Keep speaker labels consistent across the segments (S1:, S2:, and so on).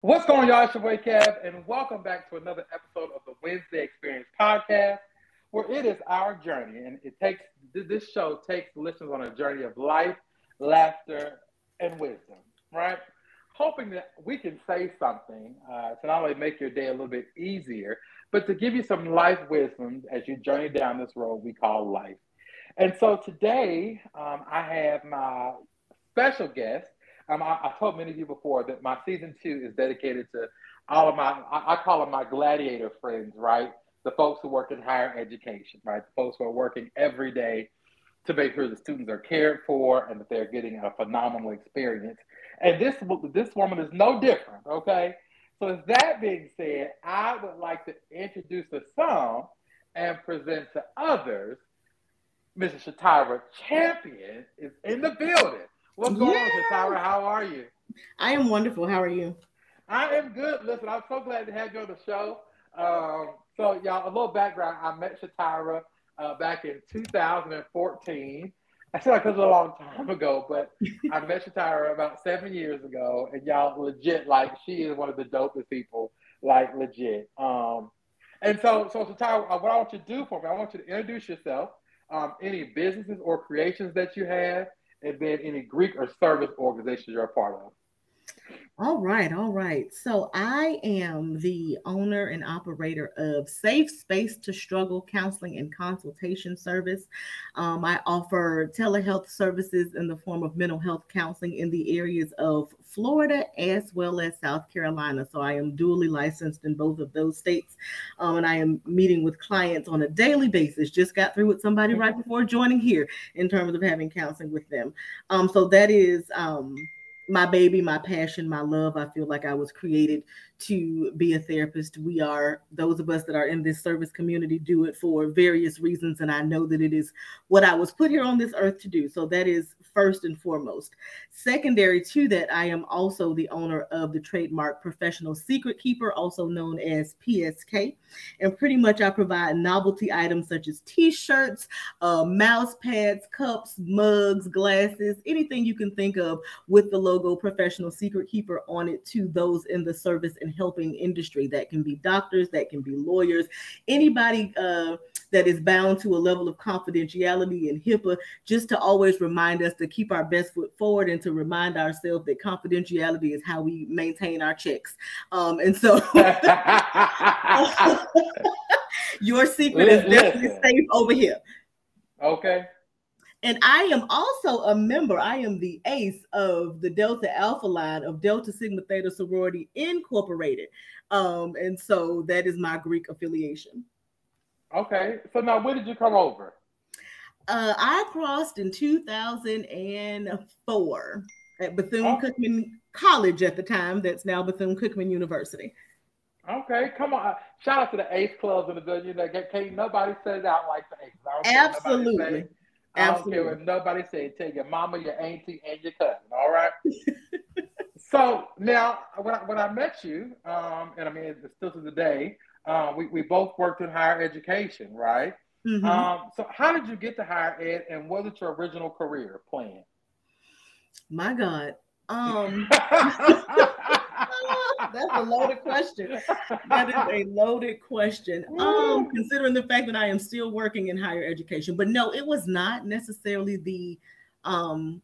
S1: What's going on, y'all? It's your boy Kev, and welcome back to another episode of the Wednesday Experience podcast, where it is our journey, and it takes this show takes listeners on a journey of life, laughter, and wisdom. Right? Hoping that we can say something uh, to not only make your day a little bit easier, but to give you some life wisdom as you journey down this road we call life. And so today, um, I have my special guest. Um, I, I, told many of you before that my season two is dedicated to all of my, I, I, call them my gladiator friends, right? The folks who work in higher education, right? The folks who are working every day to make sure the students are cared for and that they're getting a phenomenal experience. And this, this woman is no different, okay? So, with that being said, I would like to introduce to some and present to others Mrs. Shatira Champion is in the building. What's going yeah. on, Shatira? How are you?
S2: I am wonderful. How are you?
S1: I am good. Listen, I'm so glad to have you on the show. Um, so, y'all, a little background. I met Shatira uh, back in 2014. I feel like it was a long time ago, but I met Shatira about seven years ago, and y'all legit, like, she is one of the dopest people, like, legit. Um, and so, so Shatira, what I want you to do for me, I want you to introduce yourself, um, any businesses or creations that you have, and then any Greek or service organizations you're a part of.
S2: All right, all right. So I am the owner and operator of Safe Space to Struggle Counseling and Consultation Service. Um, I offer telehealth services in the form of mental health counseling in the areas of Florida as well as South Carolina. So I am dually licensed in both of those states. Um, and I am meeting with clients on a daily basis. Just got through with somebody right before joining here in terms of having counseling with them. Um, so that is. Um, my baby, my passion, my love. I feel like I was created to be a therapist. We are, those of us that are in this service community, do it for various reasons. And I know that it is what I was put here on this earth to do. So that is first and foremost. Secondary to that, I am also the owner of the trademark Professional Secret Keeper, also known as PSK. And pretty much I provide novelty items such as t shirts, uh, mouse pads, cups, mugs, glasses, anything you can think of with the logo Professional Secret Keeper on it to those in the service and helping industry. That can be doctors, that can be lawyers, anybody uh, that is bound to a level of confidentiality and HIPAA, just to always remind us to keep our best foot forward and to remind ourselves that confidentiality is how we maintain our checks. Um, and so your secret is definitely safe over here.
S1: Okay.
S2: And I am also a member, I am the ace of the Delta Alpha line of Delta Sigma Theta Sorority Incorporated. Um, and so that is my Greek affiliation.
S1: Okay. So now when did you come over?
S2: Uh, I crossed in 2004 at Bethune oh. Cookman College at the time. That's now Bethune Cookman University.
S1: Okay, come on. Shout out to the Ace Clubs in the building. That Can't nobody say it out like the Ace.
S2: Absolutely.
S1: I don't care what nobody say. Tell your mama, your auntie, and your cousin. All right. so now, when I, when I met you, um, and I mean, it's still to the day, uh, we, we both worked in higher education, right? Mm-hmm. Um, so how did you get to higher ed, and was it your original career plan?
S2: My God. Um, That's a loaded question. That is a loaded question. Um, considering the fact that I am still working in higher education, but no, it was not necessarily the um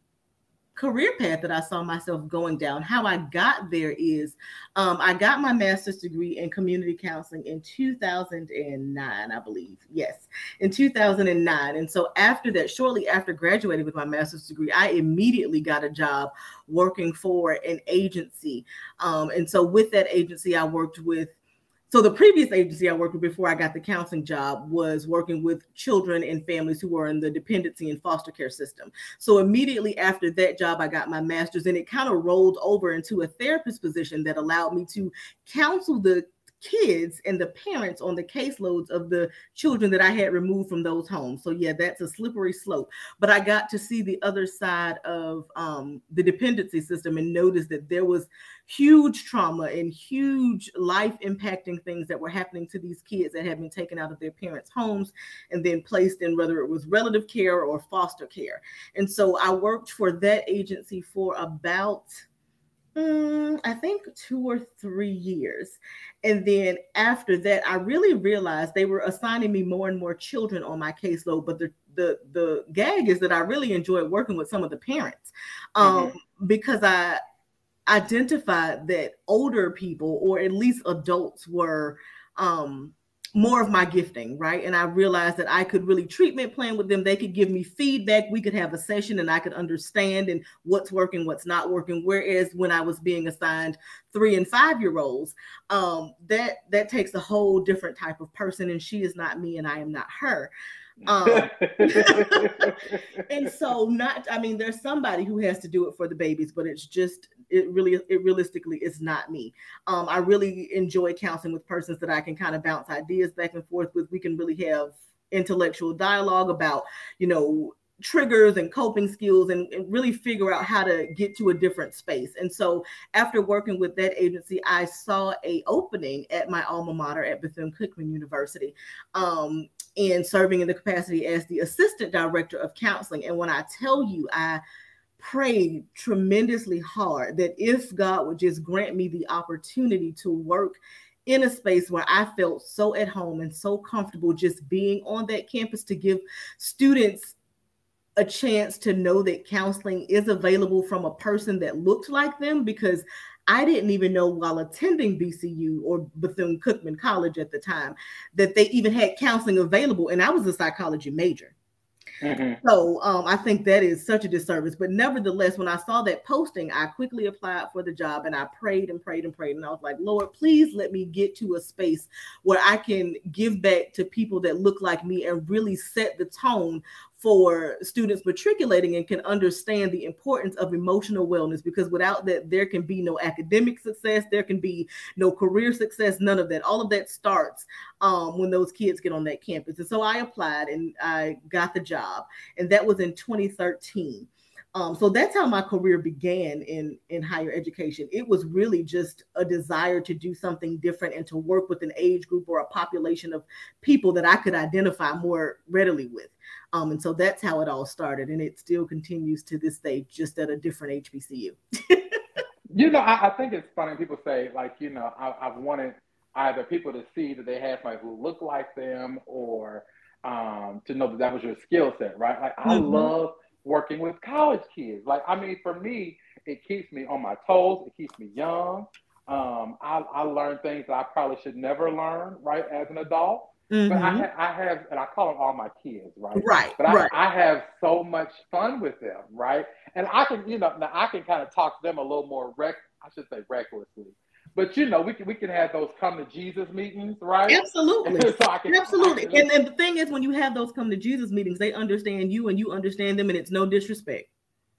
S2: career path that I saw myself going down. How I got there is um, I got my master's degree in community counseling in 2009, I believe. Yes, in 2009. And so after that, shortly after graduating with my master's degree, I immediately got a job working for an agency. Um, and so with that agency, I worked with so the previous agency I worked with before I got the counseling job was working with children and families who were in the dependency and foster care system. So immediately after that job, I got my master's, and it kind of rolled over into a therapist position that allowed me to counsel the kids and the parents on the caseloads of the children that I had removed from those homes. So yeah, that's a slippery slope. But I got to see the other side of um, the dependency system and notice that there was huge trauma and huge life impacting things that were happening to these kids that had been taken out of their parents' homes and then placed in whether it was relative care or foster care. And so I worked for that agency for about Mm, I think two or three years. And then after that, I really realized they were assigning me more and more children on my caseload. But the the the gag is that I really enjoyed working with some of the parents um, mm-hmm. because I identified that older people or at least adults were um, more of my gifting, right? And I realized that I could really treatment plan with them. They could give me feedback. We could have a session and I could understand and what's working, what's not working. Whereas when I was being assigned three and five year olds, um, that that takes a whole different type of person, and she is not me and I am not her. Um, and so not, I mean, there's somebody who has to do it for the babies, but it's just, it really, it realistically is not me. Um, I really enjoy counseling with persons that I can kind of bounce ideas back and forth with. We can really have intellectual dialogue about, you know, triggers and coping skills and, and, really figure out how to get to a different space and so after working with that agency i saw a opening at my alma mater at bethune-cookman university um, and serving in the capacity as the assistant director of counseling and when i tell you i prayed tremendously hard that if god would just grant me the opportunity to work in a space where I felt so at home and so comfortable just being on that campus to give students a chance to know that counseling is available from a person that looked like them because I didn't even know while attending BCU or Bethune Cookman College at the time that they even had counseling available. And I was a psychology major. Mm-hmm. So um, I think that is such a disservice. But nevertheless, when I saw that posting, I quickly applied for the job and I prayed and prayed and prayed. And I was like, Lord, please let me get to a space where I can give back to people that look like me and really set the tone for students matriculating and can understand the importance of emotional wellness because without that there can be no academic success there can be no career success none of that all of that starts um, when those kids get on that campus and so i applied and i got the job and that was in 2013 um, so that's how my career began in in higher education. It was really just a desire to do something different and to work with an age group or a population of people that I could identify more readily with. Um, and so that's how it all started, and it still continues to this day, just at a different HBCU.
S1: you know, I, I, think it's funny. People say like, you know, I, I've wanted either people to see that they have somebody who look like them, or um, to know that that was your skill set, right? Like, I mm-hmm. love working with college kids. Like, I mean, for me, it keeps me on my toes. It keeps me young. Um, I, I learn things that I probably should never learn, right, as an adult. Mm-hmm. But I, mm-hmm. ha- I have, and I call them all my kids, right?
S2: Right.
S1: But I,
S2: right.
S1: I have so much fun with them, right? And I can, you know, now I can kind of talk to them a little more rec. I should say recklessly, but you know, we can we can have those come to Jesus meetings, right?
S2: Absolutely. so can, Absolutely. Can, and, and the thing is, when you have those come to Jesus meetings, they understand you and you understand them, and it's no disrespect.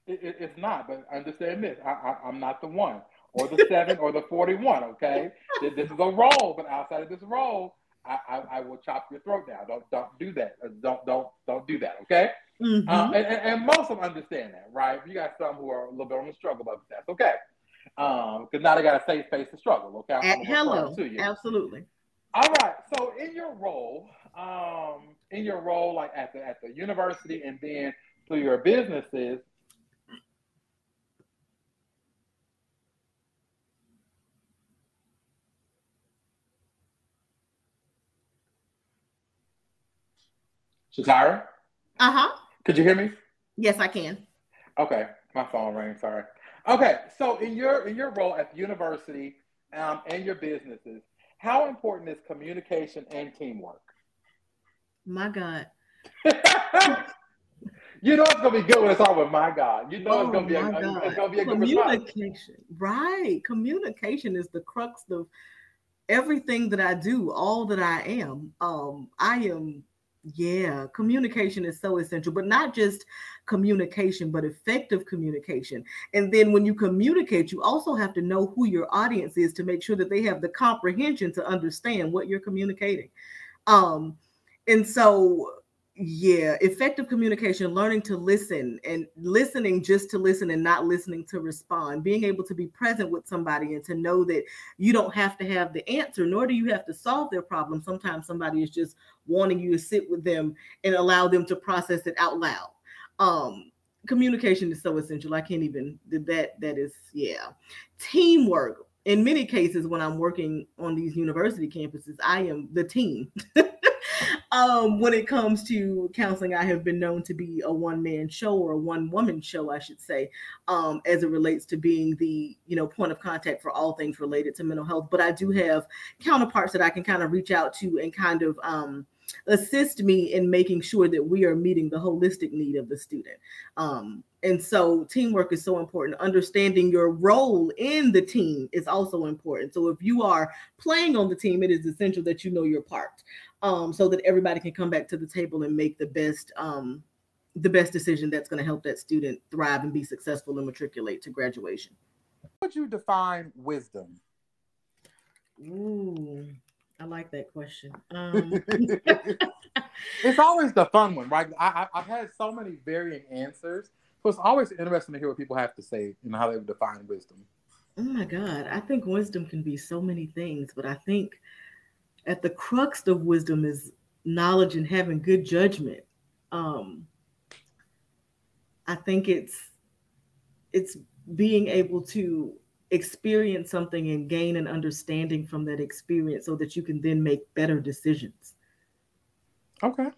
S1: It, it, it's not, but understand this: I, I'm not the one, or the seven, or the forty-one. Okay, this is a role, but outside of this role, I, I, I, will chop your throat down. Don't don't do that. Uh, don't don't don't do that. Okay. Mm-hmm. Uh, and, and, most of them understand that, right? You got some who are a little bit on the struggle, but that's okay. Um, because now they got a safe space to struggle. Okay.
S2: I'm hello. To you. Absolutely.
S1: All right. So in your role, um, in your role, like at the at the university, and then through your businesses, Shatira?
S2: Uh huh.
S1: Could you hear me?
S2: Yes, I can.
S1: Okay, my phone rang. Sorry. Okay, so in your in your role at the university um, and your businesses, how important is communication and teamwork?
S2: My God.
S1: you know it's gonna be good when it's all with my God. You know oh, it's gonna be a, it's gonna be a good
S2: communication. Right, communication is the crux of everything that I do, all that I am. Um, I am yeah, communication is so essential, but not just communication, but effective communication. And then when you communicate, you also have to know who your audience is to make sure that they have the comprehension to understand what you're communicating. Um, and so yeah effective communication learning to listen and listening just to listen and not listening to respond being able to be present with somebody and to know that you don't have to have the answer nor do you have to solve their problem sometimes somebody is just wanting you to sit with them and allow them to process it out loud um communication is so essential. I can't even that that is yeah. Teamwork. In many cases, when I'm working on these university campuses, I am the team. um, when it comes to counseling, I have been known to be a one man show or a one woman show, I should say, um, as it relates to being the you know point of contact for all things related to mental health. But I do have counterparts that I can kind of reach out to and kind of um, assist me in making sure that we are meeting the holistic need of the student. Um, and so teamwork is so important. Understanding your role in the team is also important. So if you are playing on the team, it is essential that you know your part um, so that everybody can come back to the table and make the best um, the best decision that's going to help that student thrive and be successful and matriculate to graduation.
S1: How would you define wisdom?
S2: Ooh, I like that question. Um,
S1: it's always the fun one, right? I, have had so many varying answers, so it's always interesting to hear what people have to say and how they would define wisdom.
S2: Oh my God, I think wisdom can be so many things, but I think at the crux of wisdom is knowledge and having good judgment. Um, I think it's it's being able to experience something and gain an understanding from that experience so that you can then make better decisions.
S1: Okay.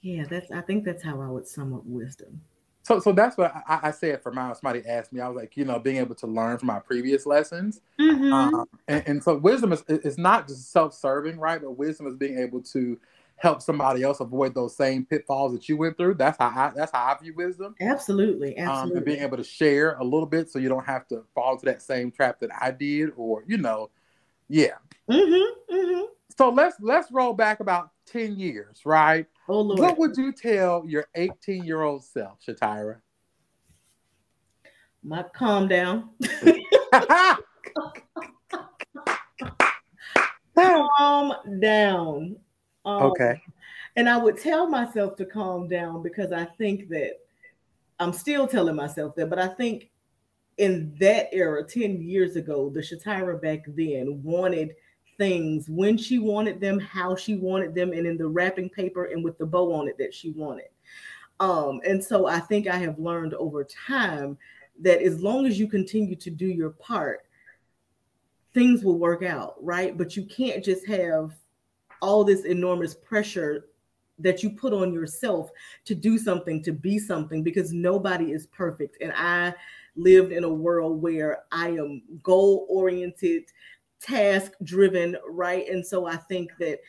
S2: Yeah, that's I think that's how I would sum up wisdom.
S1: So, so that's what I, I said for mine. Somebody asked me, I was like, you know, being able to learn from my previous lessons. Mm-hmm. Um, and, and, so, wisdom is, is not just self serving, right? But wisdom is being able to help somebody else avoid those same pitfalls that you went through. That's how I, that's how I view wisdom.
S2: Absolutely, absolutely.
S1: Um, and being able to share a little bit so you don't have to fall into that same trap that I did, or you know, yeah. Mm-hmm, mm-hmm. So let's let's roll back about ten years, right?
S2: Oh Lord.
S1: What would you tell your eighteen year old self, Shatira?
S2: My calm down. calm down.
S1: Um, okay.
S2: And I would tell myself to calm down because I think that I'm still telling myself that, but I think in that era, 10 years ago, the Shatira back then wanted things when she wanted them, how she wanted them, and in the wrapping paper and with the bow on it that she wanted. Um, and so I think I have learned over time that as long as you continue to do your part, things will work out, right? But you can't just have all this enormous pressure that you put on yourself to do something, to be something, because nobody is perfect. And I lived in a world where I am goal oriented, task driven, right? And so I think that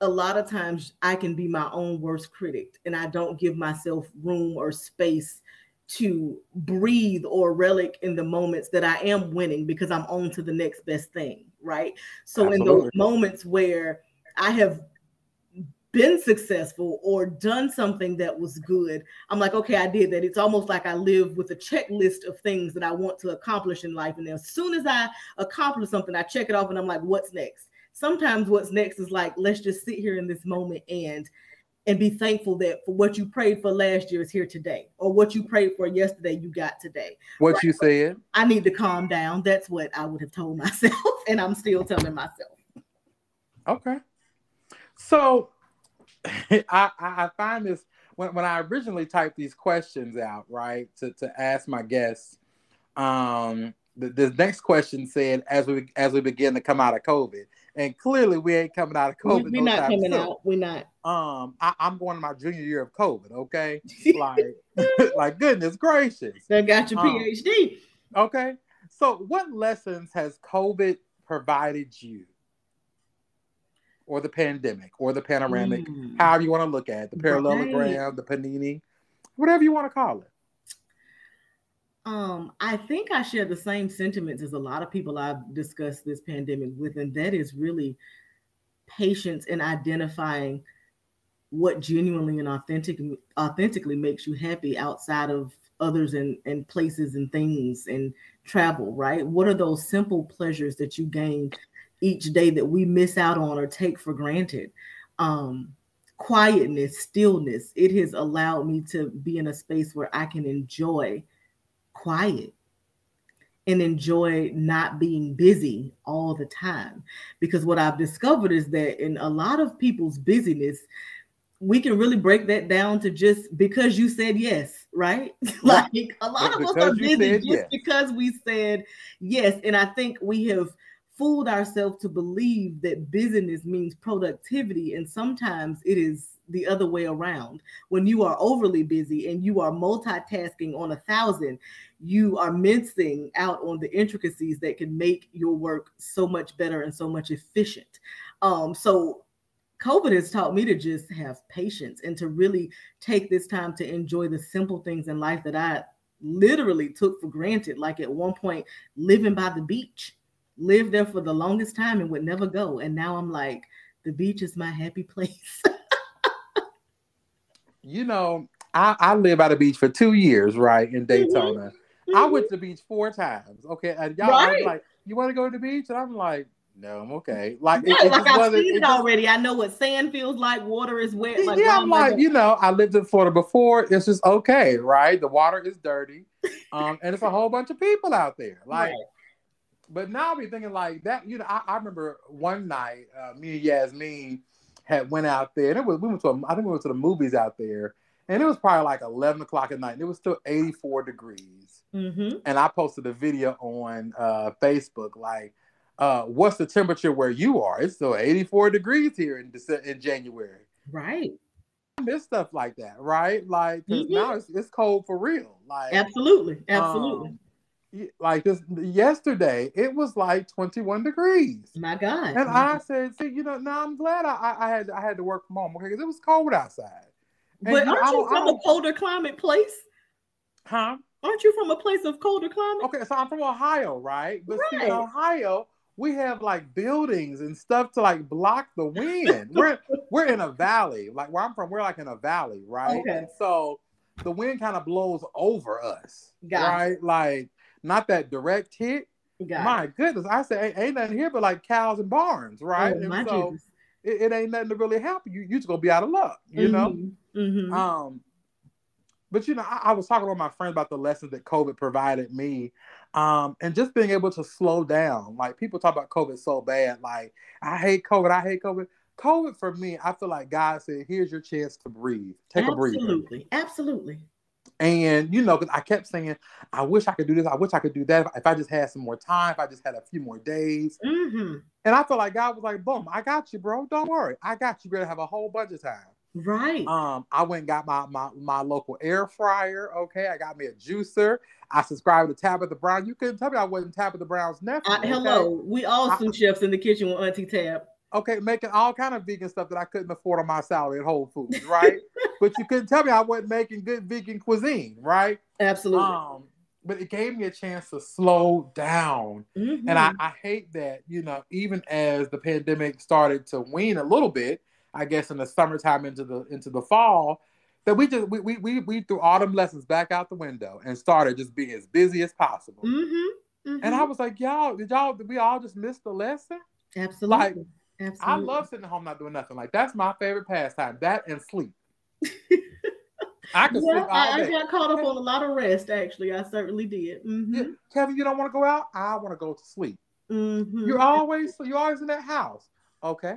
S2: a lot of times I can be my own worst critic and I don't give myself room or space to breathe or relic in the moments that I am winning because I'm on to the next best thing, right? So Absolutely. in those moments where I have been successful or done something that was good, I'm like, okay, I did that. It's almost like I live with a checklist of things that I want to accomplish in life. And as soon as I accomplish something, I check it off and I'm like, what's next? Sometimes what's next is like, let's just sit here in this moment and and be thankful that for what you prayed for last year is here today, or what you prayed for yesterday, you got today.
S1: What right? you said?
S2: I need to calm down. That's what I would have told myself, and I'm still telling myself.
S1: Okay. So I, I find this when, when I originally typed these questions out, right, to, to ask my guests, um, the, the next question said, as we as we begin to come out of COVID, and clearly we ain't coming out of COVID.
S2: We're no not coming soon. out. We're not.
S1: Um, I, am going to my junior year of COVID. Okay, like, like goodness gracious.
S2: They got your um, PhD.
S1: Okay, so what lessons has COVID provided you? Or the pandemic or the panoramic, mm. however you want to look at it, the parallelogram, right. the panini, whatever you want to call it.
S2: Um, I think I share the same sentiments as a lot of people I've discussed this pandemic with, and that is really patience in identifying what genuinely and authentic, authentically makes you happy outside of others and, and places and things and travel, right? What are those simple pleasures that you gain each day that we miss out on or take for granted. Um, quietness, stillness, it has allowed me to be in a space where I can enjoy quiet and enjoy not being busy all the time. Because what I've discovered is that in a lot of people's busyness, we can really break that down to just because you said yes, right? like a lot of us are busy just yes. because we said yes. And I think we have fooled ourselves to believe that business means productivity. And sometimes it is the other way around. When you are overly busy and you are multitasking on a thousand, you are mincing out on the intricacies that can make your work so much better and so much efficient. Um, so COVID has taught me to just have patience and to really take this time to enjoy the simple things in life that I literally took for granted. Like at one point, living by the beach, lived there for the longest time and would never go. And now I'm like, the beach is my happy place.
S1: you know, I, I lived by the beach for two years, right, in mm-hmm. Daytona. Mm-hmm. I went to the beach four times. Okay. And y'all right. like, you want to go to the beach? And I'm like, no, I'm okay. Like,
S2: yeah, it, like I've seen it, already. I know what sand feels like. Water is wet.
S1: Like, yeah, I'm like, you know, I lived in Florida before. It's just okay, right? The water is dirty, um, and it's a whole bunch of people out there. Like, right. But now I'll be thinking like that. You know, I, I remember one night, uh, me and Yasmin had went out there, and it was we went to a, I think we went to the movies out there, and it was probably like 11 o'clock at night, and it was still 84 degrees. Mm-hmm. And I posted a video on uh, Facebook like uh, what's the temperature where you are? It's still 84 degrees here in December, in January.
S2: Right.
S1: I miss stuff like that, right? Like mm-hmm. now it's, it's cold for real. Like
S2: absolutely, absolutely. Um,
S1: like this yesterday, it was like 21 degrees.
S2: My God.
S1: And I said, see, you know, now I'm glad I, I had I had to work from home, okay, because it was cold outside.
S2: And but aren't you from a colder climate place?
S1: Huh?
S2: Aren't you from a place of colder climate?
S1: Okay, so I'm from Ohio, right? But right. see, in Ohio, we have like buildings and stuff to like block the wind. we're we're in a valley, like where I'm from. We're like in a valley, right? Okay. And so the wind kind of blows over us, right? Like not that direct hit. My it. goodness, I said ain't, ain't, nothing here but like cows and barns, right? Oh, and so it, it, ain't nothing to really help you. You just gonna be out of luck, you mm-hmm. know. Mm-hmm. Um, but you know, I, I, was talking with my friend about the lessons that COVID provided me, um, and just being able to slow down. Like people talk about COVID so bad, like I hate COVID, I hate COVID. COVID for me, I feel like God said, "Here's your chance to breathe. Take
S2: absolutely.
S1: a breather."
S2: Absolutely, absolutely.
S1: And you know, because I kept saying, "I wish I could do this. I wish I could do that. If, if I just had some more time, if I just had a few more days." Mm-hmm. And I felt like God was like, "Boom, I got you, bro. Don't worry, I got you. You're gonna have a whole bunch of time."
S2: Right.
S1: Um, I went and got my, my my local air fryer. Okay, I got me a juicer. I subscribed to Tabitha Brown. You couldn't tell me I wasn't Tabitha Brown's nephew.
S2: Uh, hello, we all some chefs in the kitchen with Auntie Tab.
S1: Okay, making all kind of vegan stuff that I couldn't afford on my salary at Whole Foods, right? but you couldn't tell me I wasn't making good vegan cuisine, right?
S2: Absolutely. Um,
S1: but it gave me a chance to slow down. Mm-hmm. And I, I hate that, you know, even as the pandemic started to wane a little bit, I guess in the summertime into the into the fall, that we just we we we, we threw autumn lessons back out the window and started just being as busy as possible. Mm-hmm, mm-hmm. And I was like, y'all, did y'all did we all just miss the lesson?
S2: Absolutely. Like, Absolutely. I
S1: love sitting at home not doing nothing. Like that's my favorite pastime. That and sleep. I
S2: could yeah, sleep all I, day. I got caught up on a lot of rest. Actually, I certainly did. Mm-hmm. Yeah.
S1: Kevin, you don't want to go out. I want to go to sleep. Mm-hmm. You're always you're always in that house. Okay,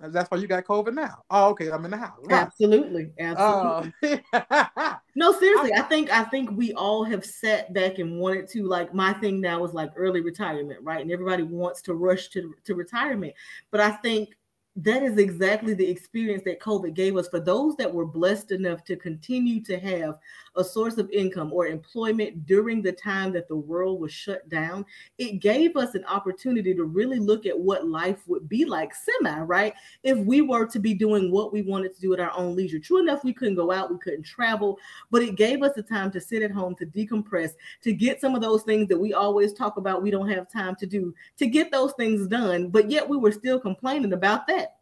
S1: that's why you got COVID now. Oh, okay. I'm in the house.
S2: Right. Absolutely. Absolutely. Uh, no, seriously. I, I, think I think we all have sat back and wanted to like my thing now is like early retirement, right? And everybody wants to rush to, to retirement. But I think that is exactly the experience that COVID gave us. For those that were blessed enough to continue to have a source of income or employment during the time that the world was shut down, it gave us an opportunity to really look at what life would be like, semi, right? If we were to be doing what we wanted to do at our own leisure. True enough, we couldn't go out, we couldn't travel, but it gave us the time to sit at home, to decompress, to get some of those things that we always talk about we don't have time to do, to get those things done. But yet we were still complaining about that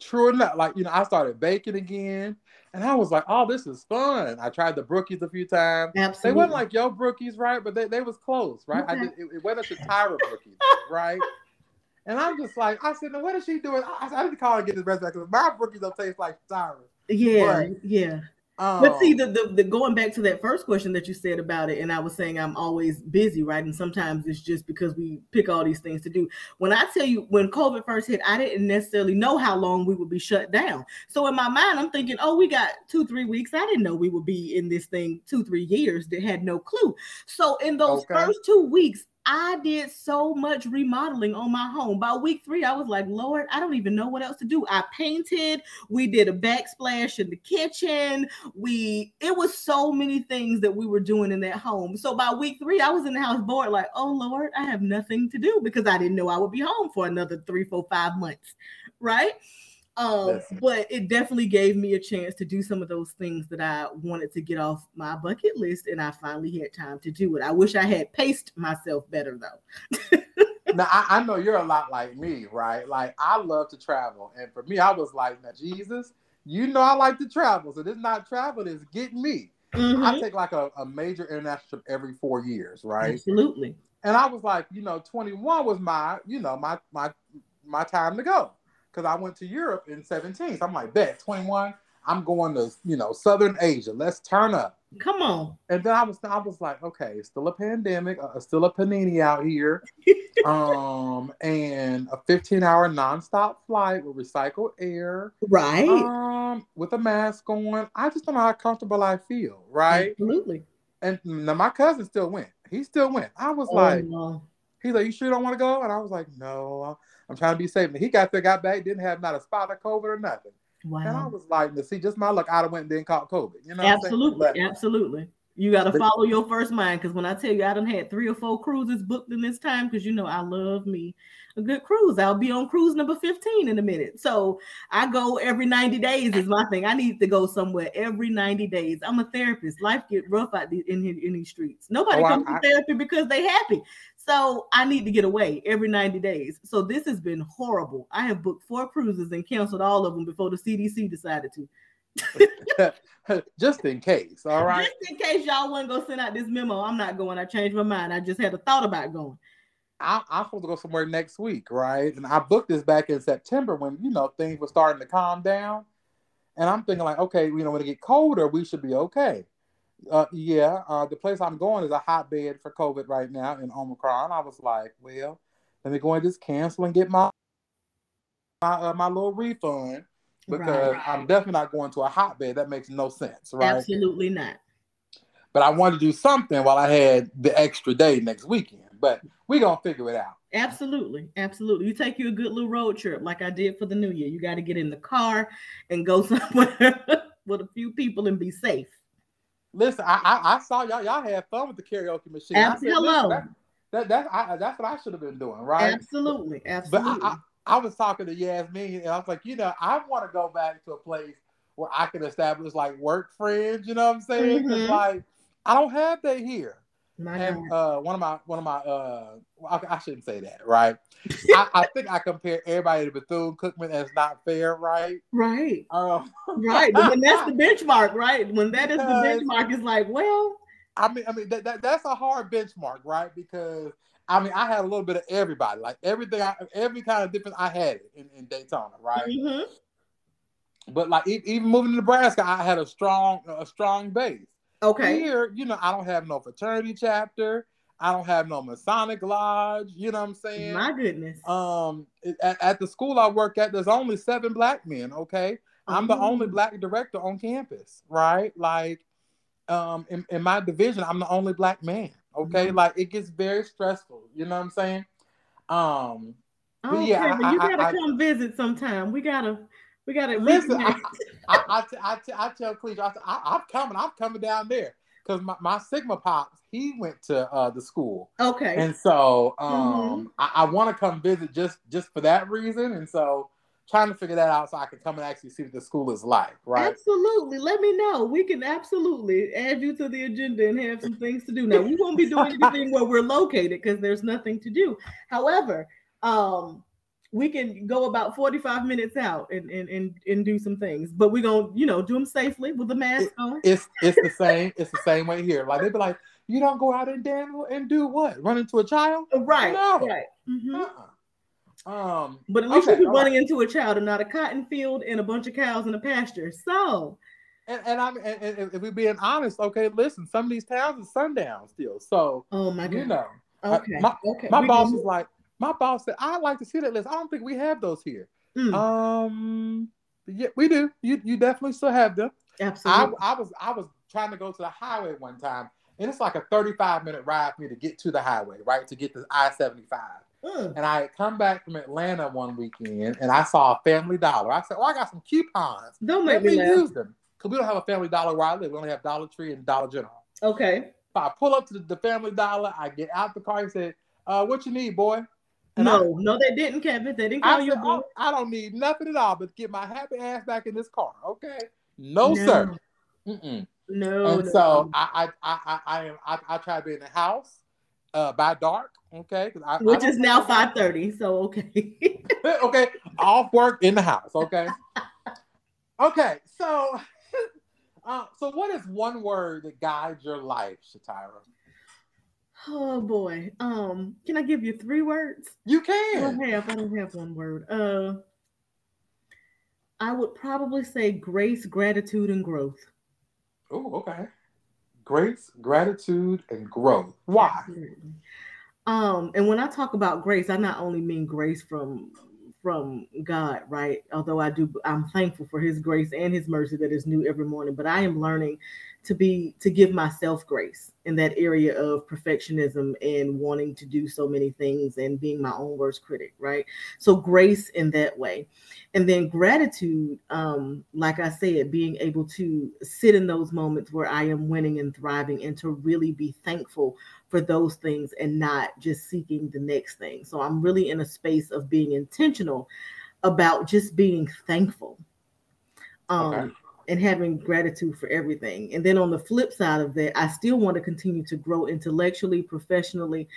S1: true enough, like you know, I started baking again, and I was like, "Oh, this is fun." I tried the brookies a few times.
S2: Absolutely.
S1: They wasn't like yo brookies, right? But they, they was close, right? Okay. I did, it, it wasn't the Tyra brookies, right? And I'm just like, I said, "Now what is she doing?" I, I didn't call her and get this recipe because my brookies don't taste like Tyra.
S2: Yeah, but, yeah. Um, but see, the, the, the going back to that first question that you said about it, and I was saying I'm always busy, right? And sometimes it's just because we pick all these things to do. When I tell you, when COVID first hit, I didn't necessarily know how long we would be shut down. So in my mind, I'm thinking, oh, we got two, three weeks. I didn't know we would be in this thing two, three years. That had no clue. So in those okay. first two weeks, I did so much remodeling on my home. By week three, I was like, Lord, I don't even know what else to do. I painted, we did a backsplash in the kitchen. We it was so many things that we were doing in that home. So by week three, I was in the house bored, like, oh Lord, I have nothing to do because I didn't know I would be home for another three, four, five months. Right. Um, but it definitely gave me a chance to do some of those things that I wanted to get off my bucket list, and I finally had time to do it. I wish I had paced myself better though.
S1: now I, I, know you're a lot like me, right? Like I love to travel, and for me, I was like, now Jesus, you know I like to travel, so this not travel, is getting me. Mm-hmm. I take like a, a major international trip every four years, right?
S2: Absolutely.
S1: And I was like, you know, 21 was my, you know, my my my time to go because I went to Europe in 17. So I'm like, bet 21. I'm going to you know Southern Asia. Let's turn up.
S2: Come on.
S1: And then I was I was like, okay, it's still a pandemic, uh, still a panini out here, um, and a 15 hour nonstop flight with recycled air,
S2: right?
S1: Um, with a mask on. I just don't know how comfortable I feel, right?
S2: Absolutely.
S1: And now my cousin still went. He still went. I was oh, like, no. he's like, you sure don't want to go? And I was like, no. I'm trying to be safe. And he got there, got back, didn't have not a spot of COVID or nothing. Wow. And I was like, to see, just my luck, I'd have went and then caught COVID. You know,
S2: absolutely, absolutely. You got to follow your first mind because when I tell you I done had three or four cruises booked in this time because you know I love me a good cruise. I'll be on cruise number 15 in a minute. So I go every 90 days is my thing. I need to go somewhere every 90 days. I'm a therapist. Life get rough out in, in, in these streets. Nobody oh, comes I, to therapy because they happy. So I need to get away every 90 days. So this has been horrible. I have booked four cruises and canceled all of them before the CDC decided
S1: to. just in case, all right.
S2: Just in case y'all wasn't gonna send out this memo, I'm not going. I changed my mind. I just had a thought about going.
S1: I, I'm supposed to go somewhere next week, right? And I booked this back in September when you know things were starting to calm down, and I'm thinking like, okay, you know, when it get colder, we should be okay. Uh, yeah, uh, the place I'm going is a hotbed for COVID right now in Omicron. I was like, well, let me go and just cancel and get my my, uh, my little refund because right. I'm definitely not going to a hotbed. That makes no sense, right?
S2: Absolutely not.
S1: But I wanted to do something while I had the extra day next weekend. But we're gonna figure it out.
S2: Absolutely, absolutely. You take you a good little road trip like I did for the new year. You got to get in the car and go somewhere with a few people and be safe.
S1: Listen, I, I, I saw y'all y'all had fun with the karaoke machine.
S2: Absolutely. That,
S1: that, that I, that's what I should have been doing, right?
S2: Absolutely, absolutely.
S1: But I, I, I was talking to Yasmin, and I was like, you know, I want to go back to a place where I can establish like work friends. You know what I'm saying? Mm-hmm. Like I don't have that here. My and uh, one of my one of my uh, I, I shouldn't say that, right? I, I, think I compare everybody to Bethune Cookman as not fair, right?
S2: Right. Um, right. But when that's the benchmark, right? When that is the benchmark, it's like, well,
S1: I mean, I mean that, that that's a hard benchmark, right? Because I mean, I had a little bit of everybody, like everything, I, every kind of difference. I had it in, in Daytona, right? Mm-hmm. But like even moving to Nebraska, I had a strong a strong base.
S2: Okay.
S1: Here, you know, I don't have no fraternity chapter. I don't have no Masonic lodge. You know what I'm saying?
S2: My goodness.
S1: Um, at, at the school I work at, there's only seven black men. Okay, I'm the only oh. black director on campus. Right? Like, um, in, in my division, I'm the only black man. Okay, mm-hmm. like it gets very stressful. You know what I'm saying? Um,
S2: okay, yeah, I, you gotta I, come visit sometime. We gotta we got to
S1: listen. I, I, I, I, I, tell Cleese, I, I, am coming. I'm coming down there because my, my Sigma pops, he went to uh, the school.
S2: Okay.
S1: And so um, mm-hmm. I, I want to come visit just just for that reason. And so trying to figure that out so I can come and actually see what the school is like. Right.
S2: Absolutely. Let me know. We can absolutely add you to the agenda and have some things to do. Now we won't be doing anything where we're located because there's nothing to do. However, um, we can go about 45 minutes out and, and, and, and do some things, but we're going to, you know, do them safely with the mask on.
S1: It's, it's the same. It's the same way here. Like they'd be like, you don't go out and dance and do what? Run into a child?
S2: Right.
S1: No.
S2: Right. Mm-hmm.
S1: Uh-uh. Um,
S2: but at least okay, you'll be running right. into a child and not a cotton field and a bunch of cows in a pasture. So
S1: and, and I'm and, and if we're being honest, okay, listen, some of these towns are sundown still. So
S2: Oh my god.
S1: you know,
S2: okay.
S1: I- my,
S2: okay.
S1: my
S2: We
S1: boss was like, my boss said, I'd like to see that list. I don't think we have those here.
S2: Mm,
S1: Um, yeah, we do. You you definitely still have them. I,
S2: absolutely.
S1: I was I was trying to go to the highway one time, and it's like a 35 minute ride for me to get to the highway, right? To get to I 75.
S2: Mm,
S1: And I had come back from Atlanta one weekend, and I saw a Family Dollar. I said, "Oh, I got some coupons.
S2: don't make
S1: Let
S2: me
S1: me use them." Because we don't have a Family Dollar where I live. We only have Dollar Tree and Dollar General.
S2: Okay.
S1: So I pull up to the, the Family Dollar. I get out the car. He said, uh, "What you need, boy?" And
S2: no, no, they didn't, Kevin. They didn't call
S1: I
S2: you.
S1: said,
S2: a
S1: "Oh, I don't need nothing at all but get my happy ass back in this car." Okay. No, sir. Mm-mm.
S2: No.
S1: and
S2: no,
S1: so. I, I, I, I, I am. I, I try to be in the house uh, by dark. Okay. I, I
S2: which
S1: don't
S2: is now five thirty. So okay.
S1: okay. Off work in the house. Okay. okay. So, uh, so what is one word that guides your life, Shatira?
S2: Oh boy. Um, can I give you three words?
S1: You can.
S2: I don't have. I don't have one word. Uh, I would probably say grace, gratitude, and growth.
S1: Oh, okay. Grace, gratitude, and growth. Why?
S2: Absolutely. Um, and when I talk about grace, I not only mean grace from from God, right? Although I do, I'm thankful for His grace and His mercy that is new every morning. But I am learning to be to give myself grace in that area of perfectionism and wanting to do so many things and being my own worst critic, right? So grace in that way, and then gratitude, um, like I said, being able to sit in those moments where I am winning and thriving, and to really be thankful for those things and not just seeking the next thing. So I'm really in a space of being intentional about just being thankful. Um
S1: Okay.
S2: And having gratitude for everything. And then on the flip side of that, I still want to continue to grow intellectually, professionally,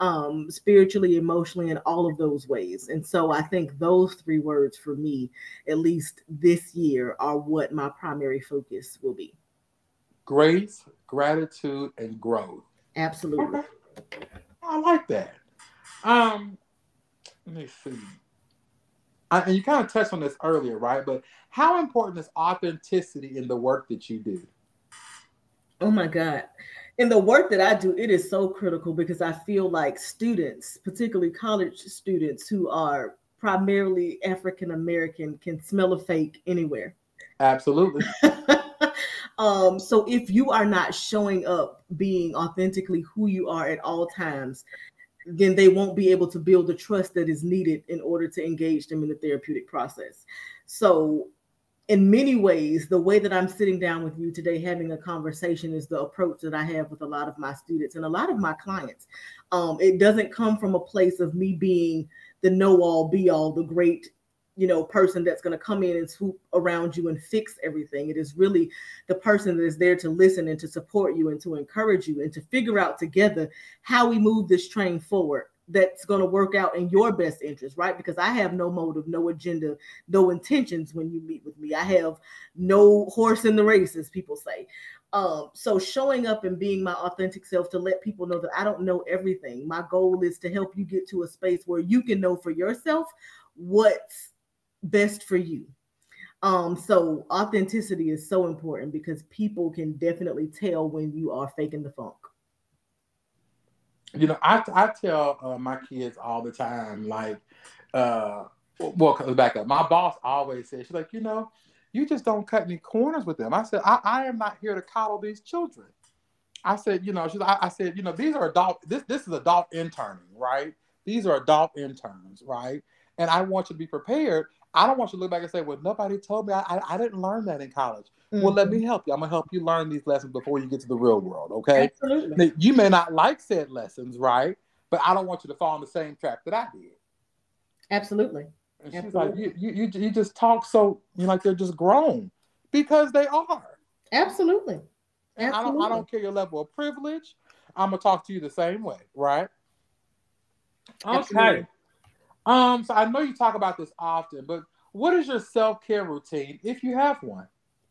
S2: um, spiritually, emotionally, in all of those ways. And so I think those three words for me, at least this year, are what my primary focus will be.
S1: Grace, gratitude, and growth.
S2: Absolutely.
S1: Okay. I like that. Um, let me see. I, and you kind of touched on this earlier, right? But how important is authenticity in the work that you do?
S2: Oh my God. In the work that I do, it is so critical because I feel like students, particularly college students who are primarily African American, can smell a fake anywhere.
S1: Absolutely.
S2: um, so if you are not showing up being authentically who you are at all times, then they won't be able to build the trust that is needed in order to engage them in the therapeutic process. So in many ways, the way that I'm sitting down with you today having a conversation is the approach that I have with a lot of my students and a lot of my clients. Um, it doesn't come from a place of me being the know all, be all, the great, you know, person that's going to come in and swoop around you and fix everything. It is really the person that is there to listen and to support you and to encourage you and to figure out together how we move this train forward that's going to work out in your best interest, right? Because I have no motive, no agenda, no intentions when you meet with me. I have no horse in the race, as people say. Um, so showing up and being my authentic self to let people know that I don't know everything. My goal is to help you get to a space where you can know for yourself what's best for you. Um, so authenticity is so important because people can definitely tell when you are faking the funk.
S1: You know, I, I tell uh, my kids all the time, like, uh, well, back up. My boss always says, she's like, you know, you just don't cut any corners with them. I said, I, I am not here to coddle these children. I said, you know, she's, I, I said, you know, these are adult. This this is adult interning, right? These are adult interns, right? And I want you to be prepared. I don't want you to look back and say, well, nobody told me. I, I, I didn't learn that in college. Well, let me mm-hmm. help you. I'm gonna help you learn these lessons before you get to the real world. Okay.
S2: Absolutely.
S1: You may not like said lessons, right? But I don't want you to fall in the same trap that I did.
S2: Absolutely.
S1: And she's like, you, you, you, you just talk so you know, like they're just grown because they are.
S2: Absolutely.
S1: And I don't, I don't care your level of privilege. I'm gonna talk to you the same way, right? Okay.
S2: Absolutely.
S1: Um. So I know you talk about this often, but what is your self care routine if you have one?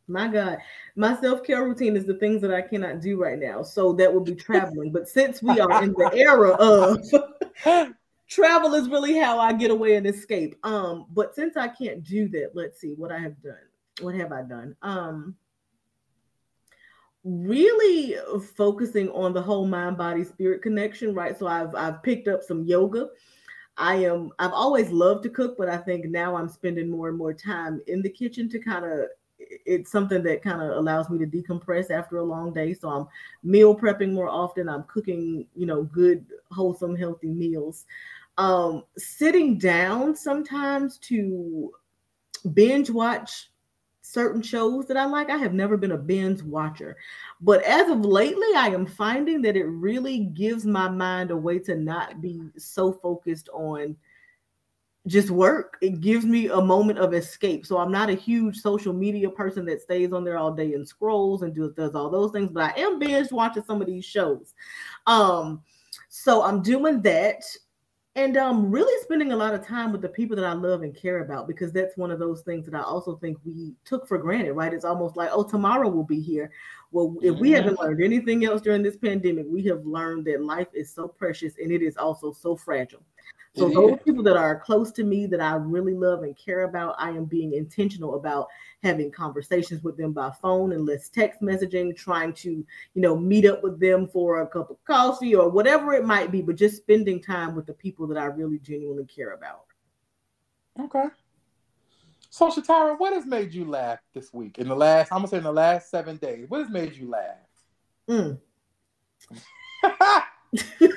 S2: My God, my self care routine is the things that I cannot do right now. So that would be traveling. But since we are in the era of travel, is really how I get away and escape. Um, but since I can't do that, let's see what I have done. What have I done? Um, really focusing on the whole mind body spirit connection right so i've i've picked up some yoga i am i've always loved to cook but i think now i'm spending more and more time in the kitchen to kind of it's something that kind of allows me to decompress after a long day. So i'm meal prepping more often. I'm cooking you know good wholesome healthy meals. Um sitting down sometimes to binge watch certain shows that I like. I have never been a binge watcher. But as of lately, I am finding that it really gives my mind a way to not be so focused on just work. It gives me a moment of escape. So I'm not a huge social media person that stays on there all day and scrolls and does, all those things, but I am binge watching some of these shows. Um, so I'm doing that and um really spending a lot of time with the people that I love and care about because that's one of those things that I also think we took for granted, right? It's almost like, oh, tomorrow will be here. Well, if we haven't mm-hmm. learned anything else during this pandemic, we have learned that life is so precious and it is also so fragile. So those people that are close to me that I really love and care about, I am being intentional about having conversations with them by phone and less text messaging, trying to, you know, meet up with them for a cup of coffee or whatever it might be, but just spending time with the people that I really genuinely care about.
S1: Okay. So Shatira, what has made you laugh this week? In the last, I'm gonna say in the last seven days, what has made you laugh? Mm.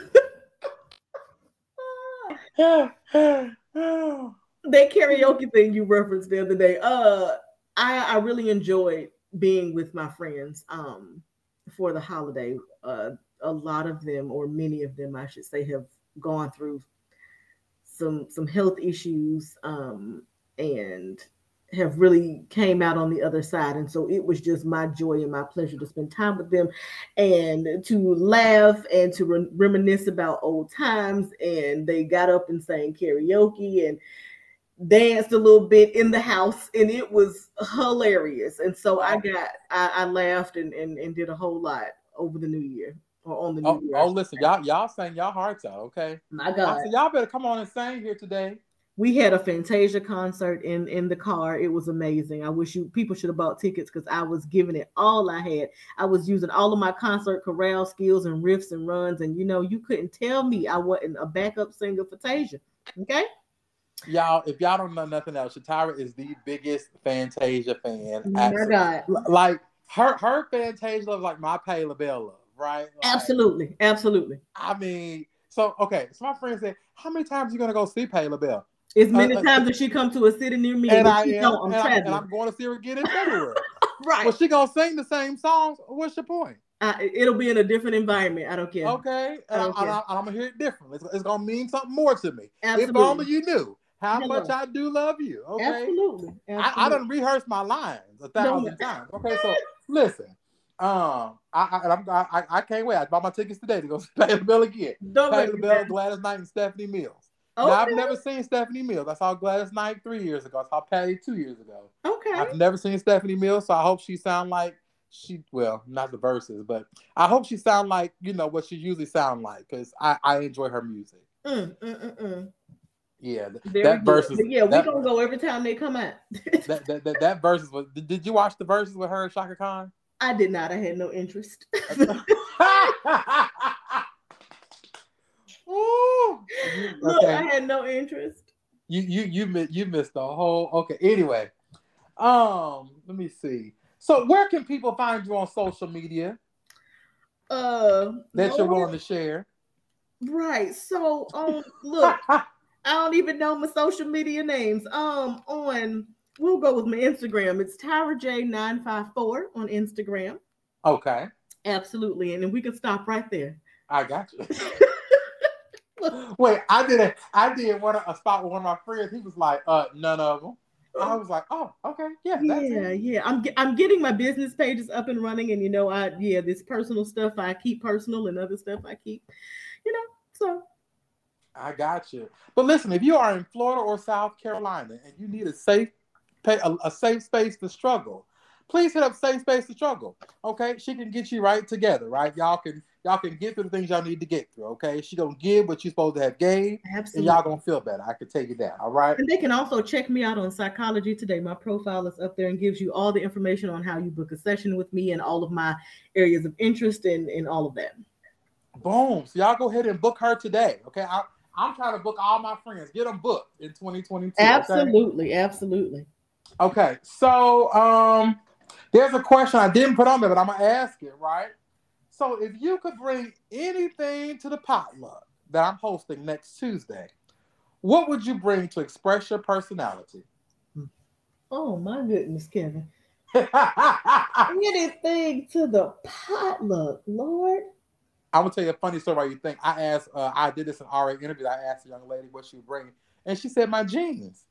S2: that karaoke thing you referenced the other day. Uh, I I really enjoyed being with my friends um for the holiday. Uh, a lot of them, or many of them, I should say, have gone through some some health issues um and have really came out on the other side. And so it was just my joy and my pleasure to spend time with them and to laugh and to re- reminisce about old times. And they got up and sang karaoke and danced a little bit in the house and it was hilarious. And so i got i, I laughed and, and and did a whole lot over the new year or on the new
S1: oh,
S2: year
S1: oh listen y'all y'all sang y'all hearts out okay?
S2: My god.
S1: Y'all better come on and sing here today
S2: we had a Fantasia concert in in the car. It was amazing. I wish you people should have bought tickets because I was giving it all I had. I was using all of my concert chorale skills and riffs and runs, and you know you couldn't tell me I wasn't a backup singer for Tasia. Okay.
S1: Y'all, if y'all don't know nothing else, Shatira is the biggest Fantasia fan.
S2: Oh my God.
S1: Like her her Fantasia love like my Patti LaBelle right? Like,
S2: absolutely, absolutely.
S1: I mean, so okay. So my friend said, "How many times are you gonna go see Patti LaBelle?"
S2: As uh, many uh, times as she come to a city near me,
S1: and I am, I'm, and, I, and I'm going to see her again in February.
S2: right.
S1: Well, she gonna sing the same songs. What's your point?
S2: Uh, it'll be in a different environment. I don't care.
S1: Okay, and, I, care. I, am gonna hear it different. It's, it's, gonna mean something more to me.
S2: Absolutely.
S1: If only you knew how Hello. much I do love you. Okay,
S2: absolutely. absolutely.
S1: I, I don't rehearse my lines a thousand no. times. Okay, so listen. Um, I I, I, I can't wait. I bought my tickets today to go see Patti LaBelle again.
S2: Don't
S1: Patti LaBelle, Gladys Knight, and Stephanie Mills. Okay. Now, I've never seen Stephanie Mills. I saw Gladys Knight three years ago. I saw Patti two years ago.
S2: Okay.
S1: I've never seen Stephanie Mills, so I hope she sound like she well, not the verses, but I hope she sound like you know what she usually sound like because I I enjoy her music.
S2: Mm, mm, mm, mm.
S1: yeah, Very that verses.
S2: Yeah, we gonna go every time they come out.
S1: that, that, that that verses was. Did, did you watch the verses with her and Chaka Khan?
S2: I did not. I had no interest. Look. I had no interest.
S1: You you you missed you missed the whole. Okay. Anyway, um, let me see. So where can people find you on social media?
S2: Uh,
S1: that you're willing to share.
S2: Right. So um, look, I don't even know my social media names. Um, on we'll go with my Instagram. It's Tyra J954 on Instagram.
S1: Okay.
S2: Absolutely. And then we can stop right there.
S1: I got you. Wait, I did a I did one a spot with one of my friends. He was like, uh, none of them. I was like, oh, okay, yeah,
S2: yeah, it. yeah. I'm I'm getting my business pages up and running, and you know, I yeah, this personal stuff I keep personal, and other stuff I keep, you know. So
S1: I got you. But listen, if you are in Florida or South Carolina and you need a safe, pay, a, a safe space to struggle, please hit up Safe Space to Struggle. Okay, she can get you right together, right? Y'all can y'all can get through the things y'all need to get through. Okay, she gonna give what you supposed to have gave,
S2: Absolutely.
S1: and y'all gonna feel better. I can tell you that. All right.
S2: And they can also check me out on Psychology Today. My profile is up there and gives you all the information on how you book a session with me and all of my areas of interest and, and all of that.
S1: Boom. So y'all go ahead and book her today. Okay. I, I'm trying to book all my friends. Get them booked in 2022. okay?
S2: Absolutely, absolutely.
S1: Okay, so um, there's a question I didn't put on there, but I'm gonna ask it, right? So if you could bring anything to the potluck that I'm hosting next Tuesday, what would you bring to express your personality?
S2: Oh my goodness, Kevin. Anything to the potluck, Lord.
S1: I'm gonna tell you a funny story while you think. I asked, uh, I did this in RA interview. I asked a young lady what she would bring, and she said my jeans.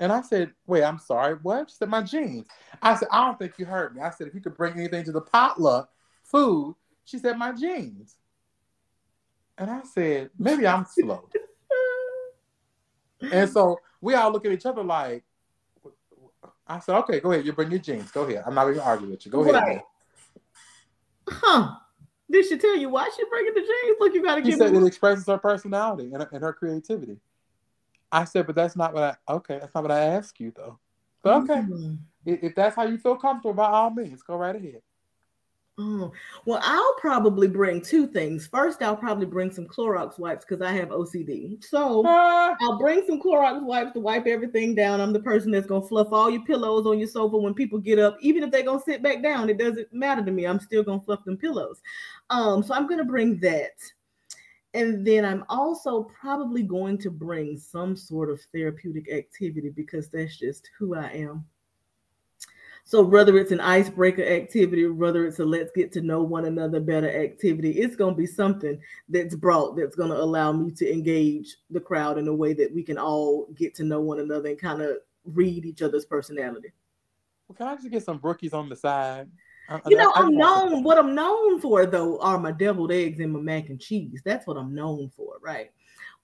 S1: And I said, wait, I'm sorry, what? She said my jeans. I said, I don't think you heard me. I said, if you could bring anything to the potluck, food, she said my jeans. And I said, maybe I'm slow. and so we all look at each other like, I said, okay, go ahead. You bring your jeans. Go ahead. I'm not even arguing with you. Go ahead.
S2: Right.
S1: man.
S2: Huh. Did she tell you why she bringing the jeans? Look, you gotta
S1: She
S2: give
S1: said
S2: me
S1: it expresses her personality and, and her creativity. I said, but that's not what I, okay, that's not what I asked you though. But okay,
S2: Mm.
S1: if, if that's how you feel comfortable, by all means, go right ahead.
S2: Oh, well, I'll probably bring two things. First, I'll probably bring some Clorox wipes because I have OCD. So
S1: Ah,
S2: I'll bring some Clorox wipes to wipe everything down. I'm the person that's gonna fluff all your pillows on your sofa when people get up, even if they're gonna sit back down. It doesn't matter to me. I'm still gonna fluff them pillows. Um, so I'm gonna bring that. And then I'm also probably going to bring some sort of therapeutic activity because that's just who I am. So whether it's an icebreaker activity, whether it's a let's get to know one another better activity, it's going to be something that's brought that's going to allow me to engage the crowd in a way that we can all get to know one another and kind of read each other's personality.
S1: well, can I just get some brookies on the side? I-
S2: You know,
S1: I want
S2: known. What I'm known for though are my deviled eggs and my mac and cheese. That's what I'm known for, right?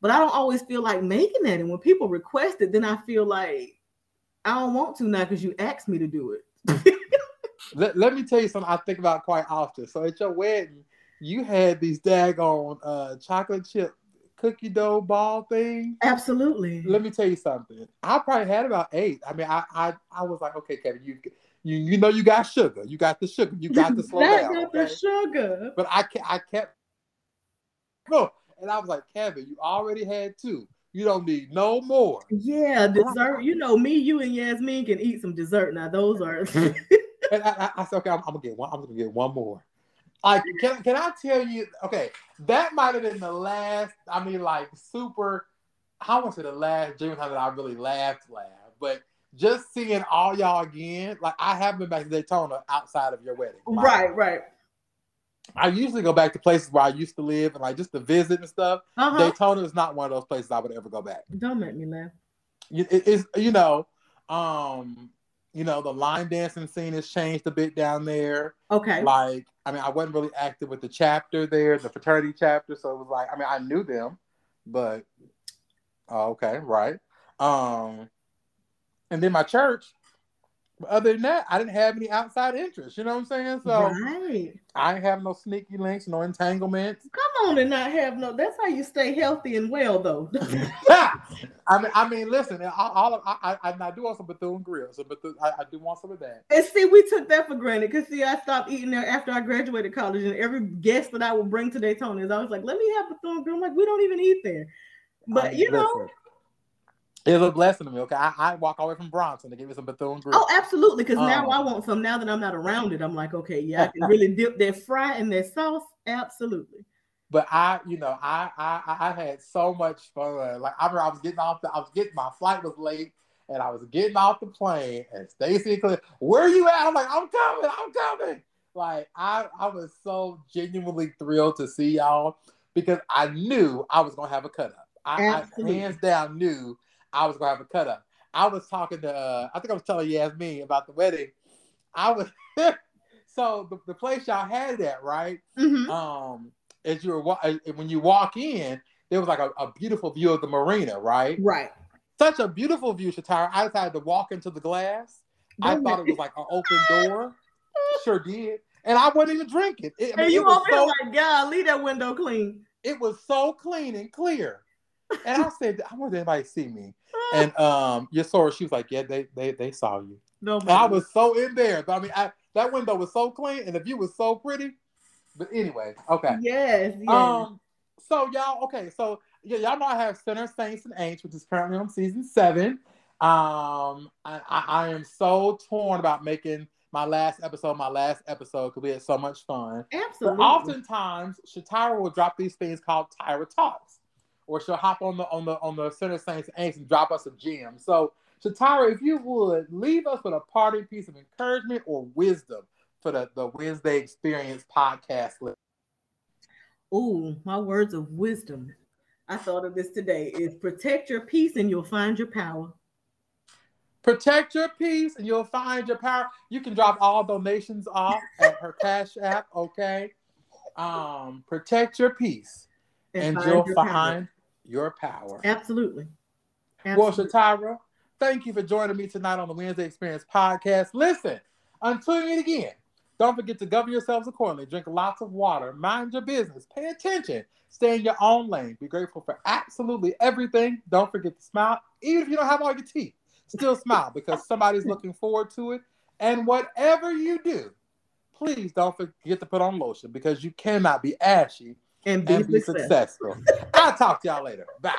S2: But I don't always feel like making that. And when people request it, then I feel like I don't want to now because you asked me to do it.
S1: Let, let me tell you something I think about quite often. So at your wedding, you had these daggone uh, chocolate chip cookie dough ball thing.
S2: Absolutely.
S1: Let me tell you something. I probably had about eight. I mean, I I, I was like, okay, Kevin, you you you know you got sugar. You got the sugar. You got to slow down.
S2: got the sugar.
S1: But I kept, I kept go, and I was like, Kevin, you already had two. You don't need no more.
S2: Yeah, dessert. You know, me, you, and Yasmin can eat some dessert. Now, those are
S1: And I, I, I said, okay, I'm, I'm gonna get one. I'm gonna get one more. Like, can can I tell you? Okay, that might have been the last. I mean, like super. I want to say the last dream time that I really laughed, laughed. But just seeing all y'all again, like I haven't been back to Daytona outside of your wedding. Like,
S2: right, right.
S1: I usually go back to places where I used to live and like just to visit and stuff.
S2: Uh-huh.
S1: Daytona is not one of those places I would ever go back.
S2: Don't make me laugh.
S1: It- it's you know, um, you know, the line dancing scene has changed a bit down there.
S2: Okay.
S1: Like, I mean, I wasn't really active with the chapter there, the fraternity chapter, so it was like, I mean, I knew them, but oh, okay, right. Um, and then my church. But other than that, I didn't have any outside interests. You know what I'm saying? So
S2: right.
S1: I have no sneaky links, no entanglements.
S2: Come on and not have no. That's how you stay healthy and well, though.
S1: I mean, I mean, listen. All, all of, I, I, I do want some Bethune grill, so Bethune, I, I do want some of that.
S2: and see, we took that for granted because see, I stopped eating there after I graduated college, and every guest that I would bring to Daytona is always like, "Let me have Bethune Grill." I'm like, we don't even eat there, but
S1: I mean,
S2: you know.
S1: listen, it's a blessing to me. Okay, I, I walk away from Bronson to give me some Bethune grill.
S2: Oh, absolutely. Because now
S1: Um,
S2: I want some. Now that I'm not around it, I'm like, okay, yeah, I can really dip that fry in that sauce. Absolutely.
S1: But I, you know, I, I I had so much fun. Like I remember I was getting off the, I was getting my flight was late, and I was getting off the plane, and Stacy and where you at? I'm like, I'm coming, I'm coming. Like I, I was so genuinely thrilled to see y'all because I knew I was gonna have a cut up. I, I hands down knew I was gonna have a cut up. I was talking to, uh, I think I was telling Yasmin about the wedding. I was so the, the place y'all had it at, right?
S2: Mhm.
S1: um as you were wa- when you walk in there was like a, a beautiful view of the marina right
S2: Right.
S1: such a beautiful view Shatira. i decided to walk into the glass i thought it was like an open door sure did and I wasn't even drinking. It, I mean,
S2: and you
S1: it was
S2: over here
S1: so,
S2: like, God, leave that window clean.
S1: it was so clean and clear. And I said, I want anybody to see me. And um, your soror, she was like, Yeah, they they they saw you.
S2: no,
S1: I was so in there. I mean, I, that window was so clean, and the view was so pretty. But anyway, okay.
S2: Yes, yes.
S1: Um, so y'all, okay, so yeah, y'all know I have Sinner Saints and Aints, which is currently on season seven. Um, I, I, I am so torn about making my last episode my last episode because we had so much fun.
S2: Absolutely.
S1: But oftentimes, Shatira will drop these things called Tyra Talks, or she'll hop on the on the on the Sinner Saints and Aints and drop us a gem. So, Shatira, if you would leave us with a party piece of encouragement or wisdom for the, the Wednesday Experience podcast. list.
S2: Ooh, my words of wisdom. I thought of this today is protect your peace and you'll find your power.
S1: Protect your peace and you'll find your power. You can drop all donations off at her Cash App, okay? Um, protect your peace and,
S2: find
S1: you'll
S2: your
S1: find your power.
S2: Absolutely.
S1: Well,
S2: Absolutely.
S1: Shatira, thank you for joining me tonight on the Wednesday Experience podcast. Listen, until you meet again, don't forget to govern yourselves accordingly. Drink lots of water. Mind your business. Pay attention. Stay in your own lane. Be grateful for absolutely everything. Don't forget to smile, even if you don't have all your teeth. Still smile because somebody's looking forward to it. And whatever you do, please don't forget to put on lotion because you cannot be ashy
S2: and be,
S1: and be
S2: successful.
S1: successful. I'll talk to y'all later. Bye.